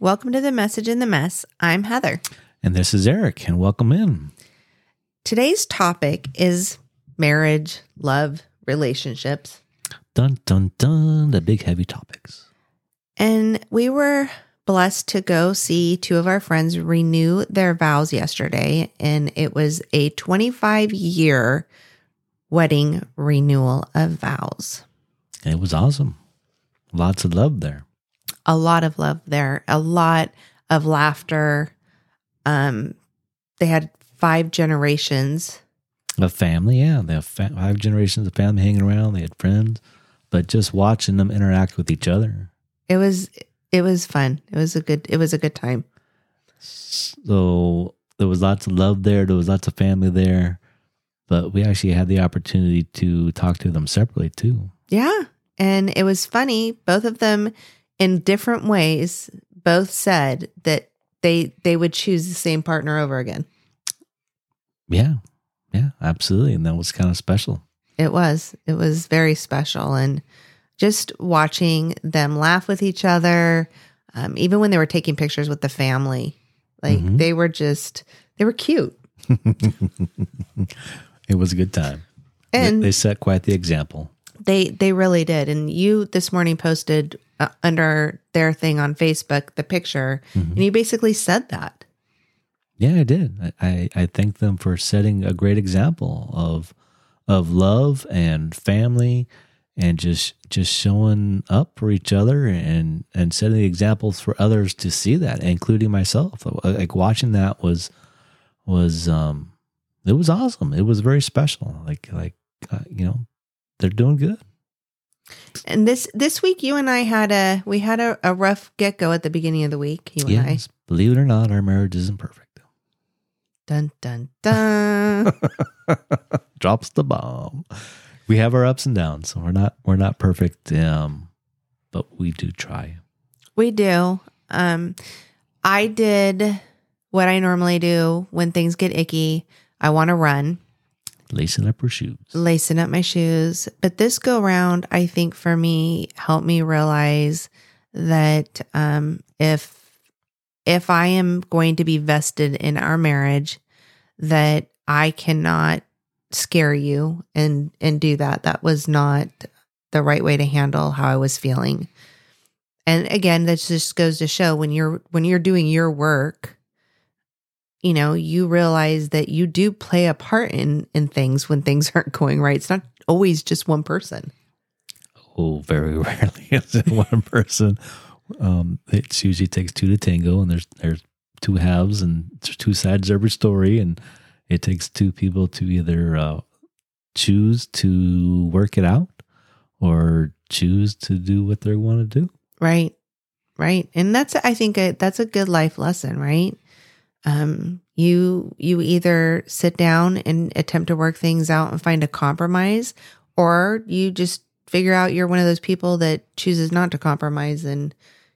Welcome to the Message in the Mess. I'm Heather. And this is Eric, and welcome in. Today's topic is marriage, love, relationships. Dun, dun, dun, the big heavy topics. And we were blessed to go see two of our friends renew their vows yesterday. And it was a 25 year wedding renewal of vows. It was awesome. Lots of love there. A lot of love there, a lot of laughter. Um, they had five generations. A family, yeah. They have five generations of family hanging around. They had friends, but just watching them interact with each other. It was it was fun. It was a good it was a good time. So there was lots of love there. There was lots of family there, but we actually had the opportunity to talk to them separately too. Yeah. And it was funny. Both of them, in different ways, both said that they they would choose the same partner over again. Yeah, yeah, absolutely, and that was kind of special. It was. It was very special, and just watching them laugh with each other, um, even when they were taking pictures with the family, like Mhm. they were just they were cute. it was a good time. They- And they set quite the example. They they really did. And you this morning posted uh, under their thing on Facebook the picture, and you basically said that. Yeah, I did. I, I, I thank them for setting a great example of of love and family and just just showing up for each other and and setting examples for others to see that, including myself. Like watching that was was um it was awesome. It was very special. Like like uh, you know, they're doing good. And this this week, you and I had a we had a, a rough get go at the beginning of the week. You and I, Yes, believe it or not, our marriage isn't perfect. dun dun dun. drops the bomb. We have our ups and downs, so we're not we're not perfect, um, but we do try. we do. Um, I did what I normally do when things get icky. I want to run. Lacing up her shoes. lacing up my shoes. But this go round, I think for me, helped me realize that um, if if I am going to be vested in our marriage, that I cannot scare you and and do that. That was not the right way to handle how I was feeling. And again, that just goes to show when you're when you're doing your work, you know, you realize that you do play a part in in things when things aren't going right. It's not always just one person. Oh, very rarely is it one person. Um, it usually takes two to tango, and there's there's two halves and there's two sides to every story, and it takes two people to either uh, choose to work it out or choose to do what they want to do. Right. Right. And that's I think a, that's a good life lesson, right? Um you you either sit down and attempt to work things out and find a compromise or you just figure out you're one of those people that chooses not to compromise and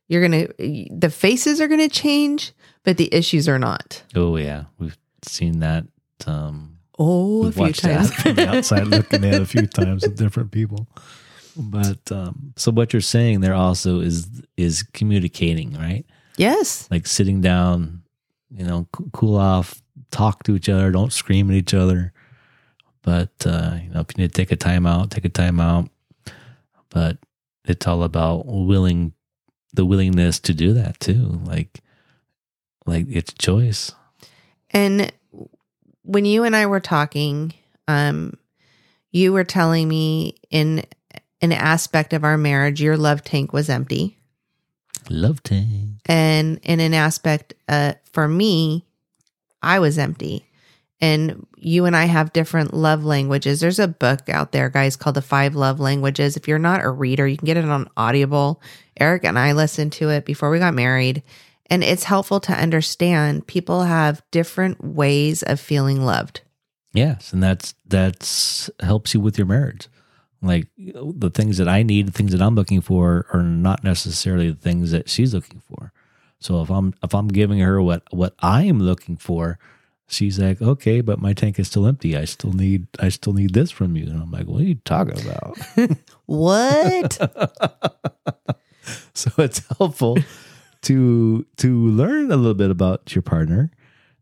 you're going to the faces are going to change but the issues are not. Oh yeah, we've seen that. Um, Oh, a few times. from the outside looking at a few times with different people. But um, so what you're saying there also is is communicating, right? yes. Like sitting down, you know, cool off, talk to each other, don't scream at each other. But uh, you know, if you need to take a time out, take a time out. But it's all about willing the willingness to do that too. Like like it's choice. And when you and I were talking, um, you were telling me in an aspect of our marriage, your love tank was empty. Love tank. And in an aspect, uh, for me, I was empty. And you and I have different love languages. There's a book out there, guys, called The Five Love Languages. If you're not a reader, you can get it on Audible. Eric and I listened to it before we got married. And it's helpful to understand people have different ways of feeling loved. Yes, and that's that's helps you with your marriage. Like the things that I need, the things that I'm looking for, are not necessarily the things that she's looking for. So if I'm if I'm giving her what what I am looking for, she's like, okay, but my tank is still empty. I still need I still need this from you, and I'm like, what are you talking about? What? so it's helpful to to learn a little bit about your partner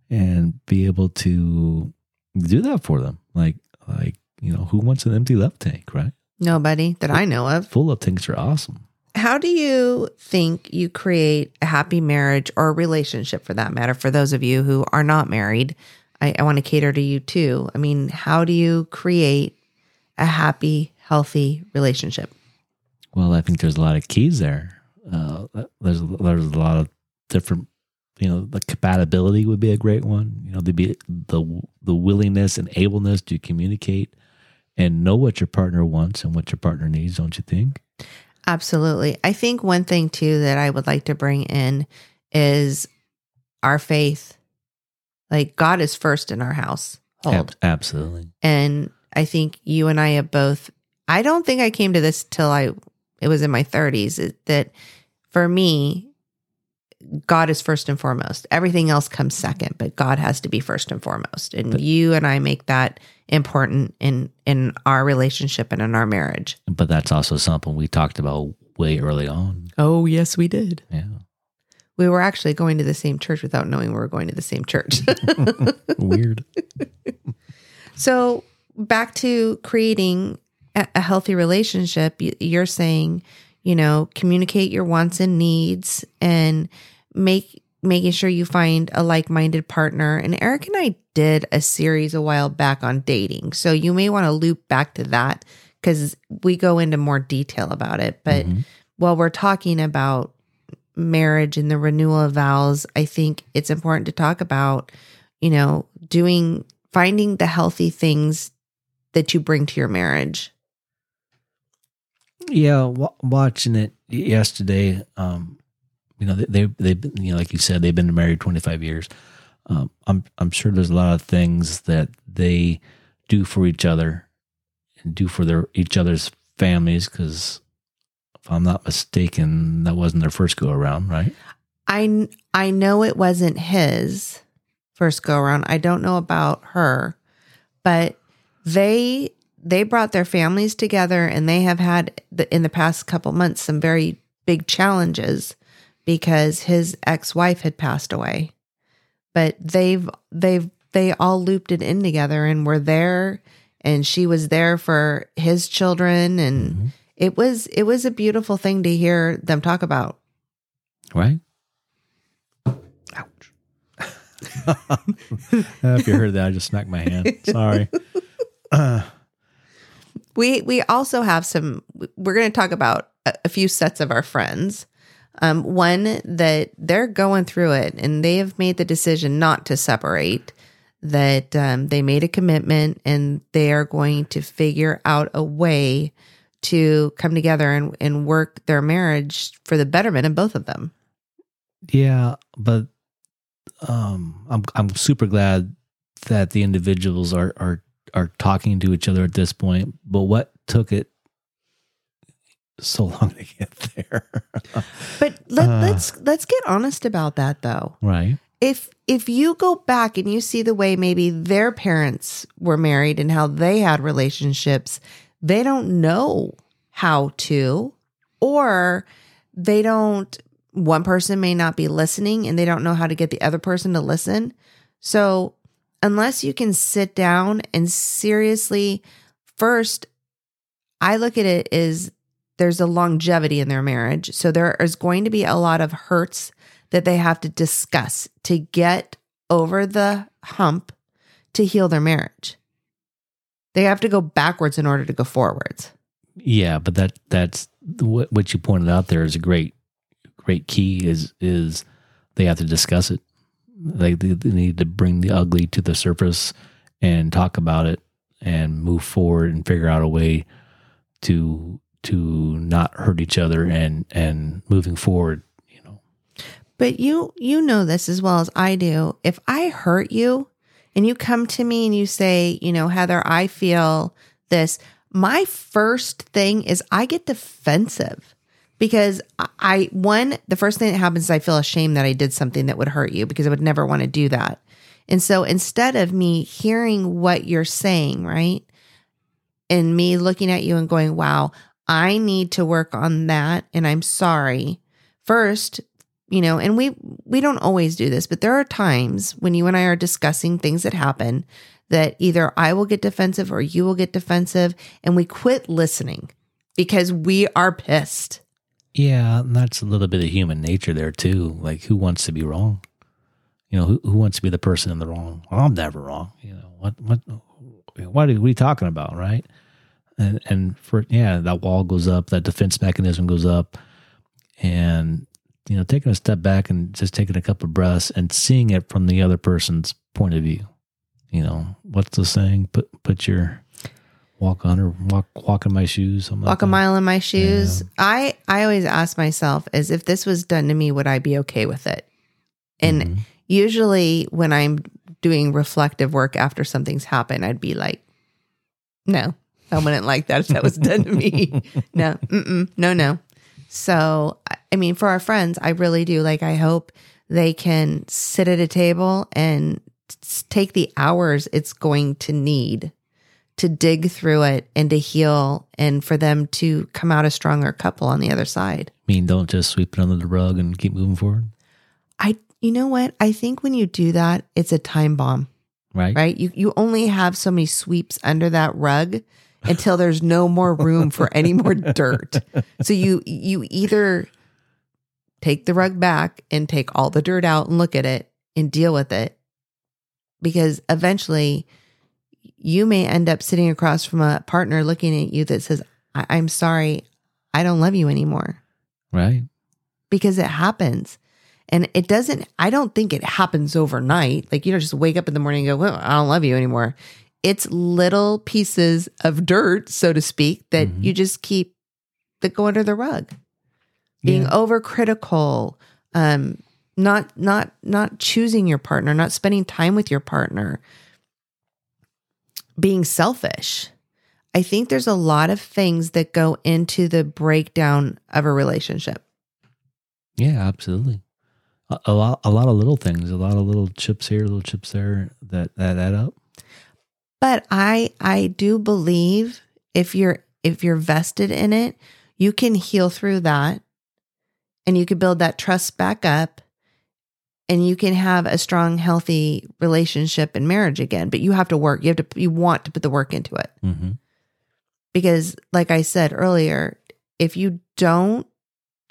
and be able to do that for them. Like like you know, who wants an empty love tank, right? Nobody that I know of. Full love tanks are awesome. How do you think you create a happy marriage or a relationship for that matter? For those of you who are not married, I, I want to cater to you too. I mean, how do you create a happy, healthy relationship? Well, I think there's a lot of keys there. Uh, there's there's a lot of different, you know, the compatibility would be a great one. You know, the be the the willingness and ableness to communicate and know what your partner wants and what your partner needs. Don't you think? Absolutely. I think one thing too that I would like to bring in is our faith. Like God is first in our house. Ab- absolutely. And I think you and I have both I don't think I came to this till I it was in my 30s that for me God is first and foremost. Everything else comes second, but God has to be first and foremost. And but, you and I make that important in in our relationship and in our marriage. But that's also something we talked about way early on. Oh, yes, we did. Yeah. We were actually going to the same church without knowing we were going to the same church. Weird. so, back to creating a healthy relationship, you're saying, you know, communicate your wants and needs and make making sure you find a like-minded partner. And Eric and I did a series a while back on dating. So you may want to loop back to that cuz we go into more detail about it. But mm-hmm. while we're talking about marriage and the renewal of vows, I think it's important to talk about, you know, doing finding the healthy things that you bring to your marriage yeah, w- watching it yesterday, um, you know, they they have you know, like you said, they've been married twenty five years. Um, I'm I'm sure there's a lot of things that they do for each other and do for their each other's families because if I'm not mistaken, that wasn't their first go around, right? I I know it wasn't his first go around. I don't know about her, but they they brought their families together and they have had the, in the past couple months some very big challenges because his ex-wife had passed away. But they've they've they all looped it in together and were there and she was there for his children. And mm-hmm. it was it was a beautiful thing to hear them talk about. Right? Ouch. If you heard that. I just smacked my hand. Sorry. uh, we we also have some. We're going to talk about a, a, few sets of our friends. Um, one that they're going through it, and they have made the decision not to separate. That um, they made a commitment, and they are going to figure out a way to come together and, and work their marriage for the betterment of both of them. Yeah, but um, I'm I'm super glad that the individuals are are are talking to each other at this point, but what took it so long to get there? but let, uh, let's let's get honest about that though. Right. If if you go back and you see the way maybe their parents were married and how they had relationships, they don't know how to or they don't one person may not be listening and they don't know how to get the other person to listen. So unless you can sit down and seriously first I look at it as there's a longevity in their marriage. So there is going to be a lot of hurts that they have to discuss to get over the hump to heal their marriage. They have to go backwards in order to go forwards. Yeah, but that that's what what you pointed out there is a great great key is is they have to discuss it. Like they, they need to bring the ugly to the surface and talk about it and move forward and figure out a way to to not hurt each other and and moving forward you know. But you you know this as well as i do. If i hurt you and you come to me and you say you know heather i feel this my first thing is i get defensive because i one the first thing that happens is i feel ashamed that i did something that would hurt you because i would never want to do that and so instead of me hearing what you're saying right and me looking at you and going, wow, I need to work on that. And I'm sorry. First, you know, and we we don't always do this, but there are times when you and I are discussing things that happen that either I will get defensive or you will get defensive and we quit listening because we are pissed. Yeah, and that's a little bit of human nature there too. Like, who wants to be wrong? You know, who, who wants to be the person in the wrong? Well, I'm never wrong. You know, what, what, what are we talking about, right? And, and for, yeah, that wall goes up, that defense mechanism goes up. And, you know, taking a step back and just taking a couple of breaths and seeing it from the other person's point of view. You know, what's the saying? Put, put your, walk on or walk walk in my shoes. Walk like a mile in my shoes. Yeah. I I always ask myself is if this was done to me, would I be okay with it? And mm-hmm. usually when I'm doing reflective work after something's happened, I'd be like, no, I wouldn't like that if that was done to me. no, no, no. So I mean, for our friends, I really do. Like, I hope they can sit at a table and take the hours it's going to need to dig through it and to heal and for them to come out a stronger couple on the other side. I mean, don't just sweep it under the rug and keep moving forward. I, you know what? I think when you do that, it's a time bomb. Right. Right. You, you only have so many sweeps under that rug until there's no more room for any more dirt. So you, you either take the rug back and take all the dirt out and look at it and deal with it because eventually you may end up sitting across from a partner looking at you that says, I- am sorry, I don't love you anymore. Right. Because it happens. And it doesn't, I don't think it happens overnight. Like you don't just wake up in the morning and go, well, I don't love you anymore. It's little pieces of dirt, so to speak, that mm-hmm. you just keep that go under the rug. Being yeah. overcritical, um, not not not choosing your partner, not spending time with your partner, being selfish. I think there's a lot of things that go into the breakdown of a relationship. Yeah, absolutely. A, a, lot, a lot of little things, a lot of little chips here, little chips there that that add up. But I, I do believe if you're if you're vested in it, you can heal through that, and you can build that trust back up, and you can have a strong, healthy relationship and marriage again. But you have to work. You have to, you want to put the work into it. Mm-hmm. Because, like I said earlier, if you don't,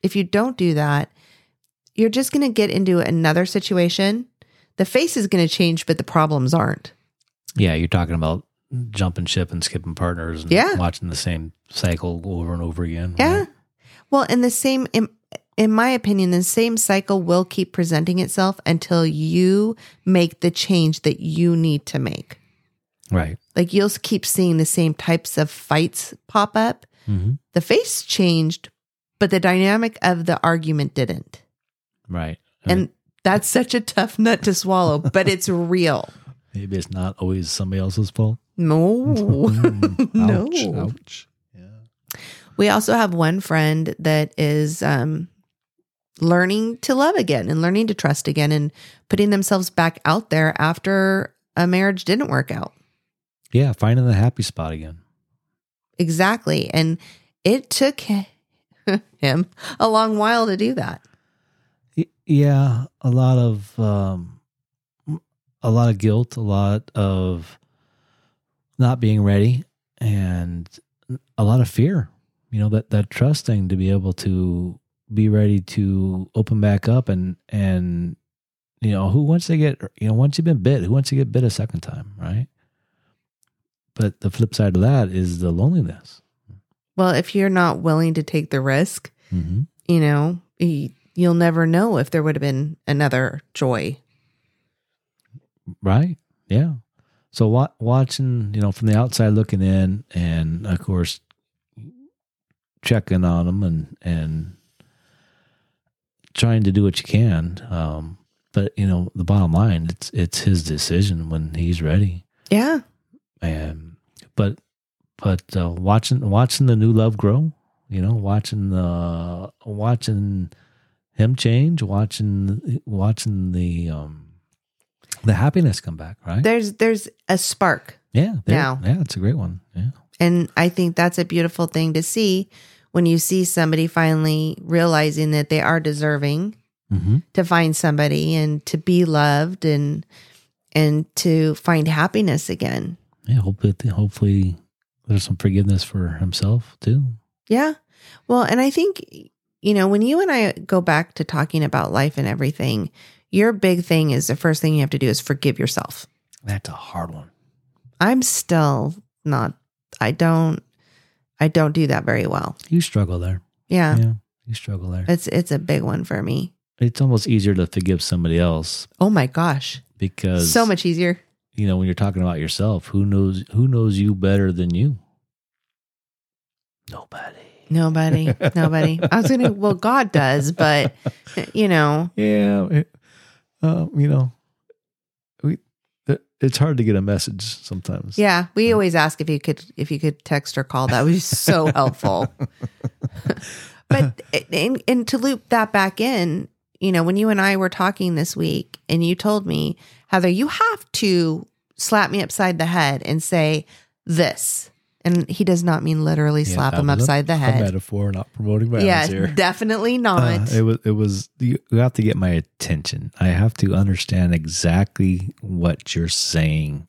if you don't do that, you're just going to get into another situation. The face is going to change, but the problems aren't. Yeah, you're talking about jumping ship and skipping partners and yeah. watching the same cycle over and over again. Yeah. Right? Well, and the same in my opinion, the same cycle will keep presenting itself until you make the change that you need to make. Right. Like you'll keep seeing the same types of fights pop up. Mm-hmm. The face changed, but the dynamic of the argument didn't. Right. And that's such a tough nut to swallow, but it's real. Maybe it's not always somebody else's fault. No. ouch, no. Ouch. Yeah. We also have one friend that is um, learning to love again and learning to trust again and putting themselves back out there after a marriage didn't work out. Yeah, finding the happy spot again. Exactly. And it took him a long while to do that. Yeah, a lot of um a lot of guilt, a lot of not being ready and a lot of fear. You know, that that trusting to be able to be ready to open back up and and you know who wants to get you know once you've been bit who wants to get bit a second time right? But the flip side of that is the loneliness. Well if you're not willing to take the risk mm-hmm. you know you'll never know if there would have been another joy. Right? Yeah. So wa- watching you know from the outside looking in and of course checking on them and and trying to do what you can. Um, but you know, the bottom line, it's it's his decision when he's ready. Yeah. And but but uh, watching watching the new love grow, you know, watching the watching him change, watching watching the um the happiness come back, right? There's there's a spark. Yeah. Now. Yeah, it's a great one. Yeah. And I think that's a beautiful thing to see when you see somebody finally realizing that they are deserving Mm-hmm. to find somebody and to be loved and and to find happiness again. Yeah, hopefully, hopefully there's some forgiveness for himself too. Yeah. Well, and I think you know, when you and I go back to talking about life and everything, your big thing is the first thing you have to do is forgive yourself. That's a hard one. I'm still not I don't I don't do that very well. You struggle there. Yeah. Yeah, you struggle there. It's it's a big one for me. It's almost easier to forgive somebody else Oh my gosh. because So much easier. you know when you're talking about yourself, who knows who knows you better than you? Nobody. Nobody. Nobody. I was gonna well, God does, but you know, Yeah, it, uh, you know, it's hard to get a message sometimes. Yeah, we always ask if you could if you could text or call. That would be so helpful. but and, and to loop that back in, you know, when you and I were talking this week, and you told me, Heather, you have to slap me upside the head and say this, and he does not mean literally Yeah, slap him was a- upside the A head. metaphor, not promoting violence Yeah, here. definitely not. Uh, it was it was you, you have to get my attention. I have to understand exactly what you're saying.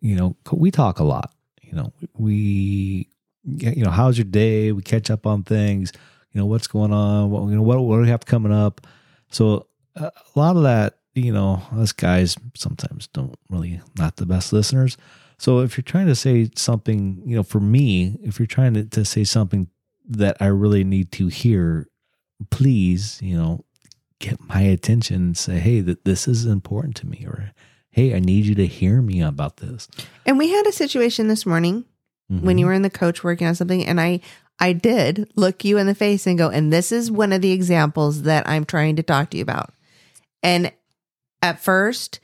You know, we talk a lot. You know, we you know, how's your day? We catch up on things. You know, what's going on? What you know, what what do we have coming up? So uh, a lot of that, you know, us guys sometimes don't really not the best listeners. So if you're trying to say something, you know, for me, if you're trying to, to say something that I really need to hear, please, you know, get my attention and say, hey, that this is important to me, or hey, I need you to hear me about this. And we had a situation this morning when you mm-hmm. were in the coach working on something and I I did look you in the face and go and this is one of the examples that I'm trying to talk to you about. And at first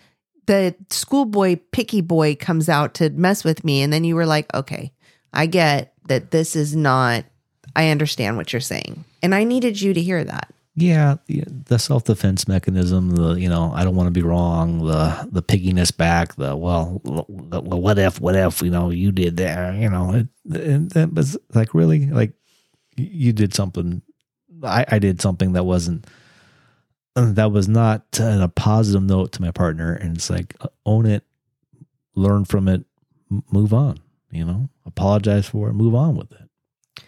the schoolboy picky boy comes out to mess with me and then you were like, "Okay, I get that this is not I understand what you're saying." And I needed you to hear that. Yeah, the self defense mechanism, the you know, I don't want to be wrong, the the pigginess back, the well, the, what if, what if, you know, you did that, you know, it, and that was like really like you did something, I, I did something that wasn't that was not uh, in a positive note to my partner, and it's like uh, own it, learn from it, move on, you know, apologize for it, move on with it.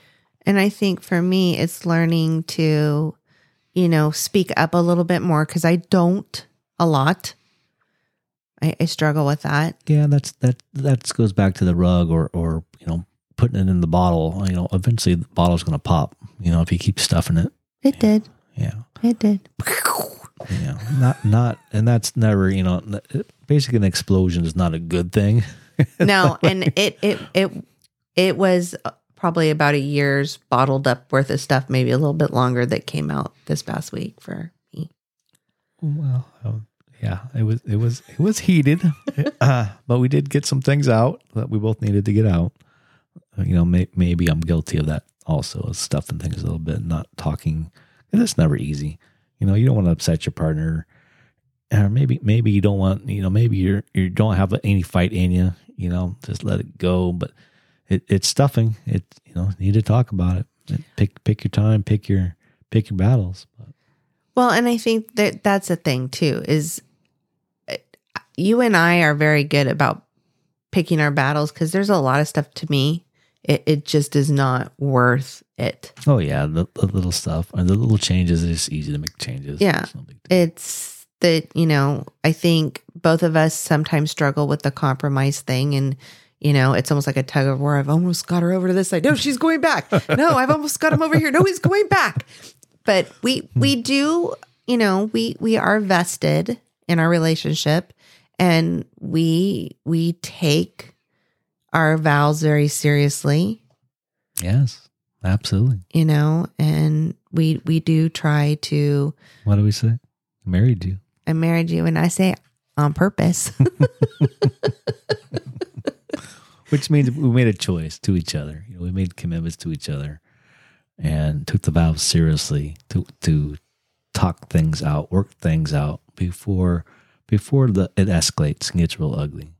And I think for me, it's learning to, you know, speak up a little bit more because I don't a lot. I, I struggle with that. Yeah, that's that that goes back to the rug or or you know putting it in the bottle. You know, eventually the bottle's going to pop. You know, if you keep stuffing it. It did. Yeah, It did. yeah, not not, and that's never you know basically an explosion is not a good thing. No, and it it it it was probably about a year's bottled up worth of stuff, maybe a little bit longer that came out this past week for me. Well, um, yeah, it was it was it was heated, uh, but we did get some things out that we both needed to get out. Uh, You know, may, maybe I'm guilty of that also, of stuffing things a little bit, not talking. And it's never easy. You know, you don't want to upset your partner, or maybe maybe you don't want you know maybe you're you don't have any fight in you. You know, just let it go. But it, it's stuffing. It you know need to talk about it. Pick pick your time. Pick your pick your battles. Well, and I think that that's a thing too is uh, you and I are very good about picking our battles because there's a lot of stuff to me it, it just is not worth it. Oh yeah, the, the little stuff and the little changes. It's easy to make changes. Yeah. It's no. It's that, you know, I think both of us sometimes struggle with the compromise thing. And, you know, it's almost like a tug of war. I've almost got her over to this side. No, she's going back. No, I've almost got him over here. No, he's going back. But we, we do, you know, we, we are vested in our relationship and we, we take our vows very seriously yes, absolutely. you know and we we do try to What do we say? I married you. i married you and i say on purpose Which means we made a choice to each other. You know, we made commitments to each other and took the vows seriously to to talk things out, work things out before before the it escalates and gets real ugly.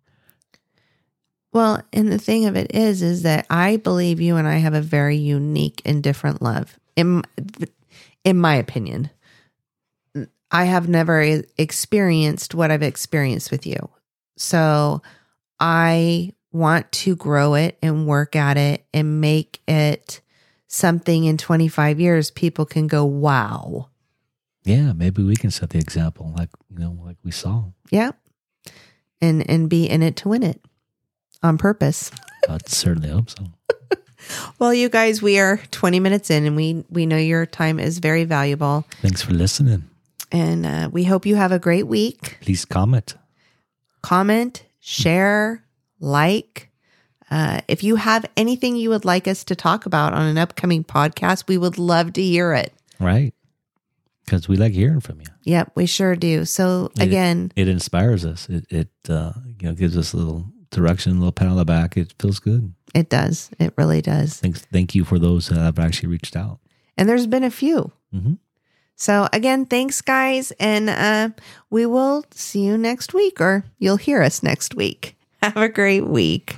Well and the thing of it is is that i believe you and i have a very unique and different love in in my opinion I have never experienced what I've experienced with you. So I want to grow it and work at it and make it something in 25 years people can go, wow. Yeah, maybe we can set the example like, you know, like we saw. Yeah. And and be in it to win it on purpose. I certainly hope so. Well, you guys, we are 20 minutes in and we we know your time is very valuable Thanks for listening. and uh, we hope you have a great week. Please comment. comment, share, like. Uh, if you have anything you would like us to talk about on an upcoming podcast, we would love to hear it. Right. Because we like hearing from you. Yep, we sure do. So It- again, It inspires us. It, it uh, you know, gives us a little direction, a little pat on the back. It feels good. It does. It really does. Thanks. Thank you for those that have actually reached out. And there's been a few. Mm-hmm. So again, thanks guys. And uh, we will see you next week or you'll hear us next week. Have a great week.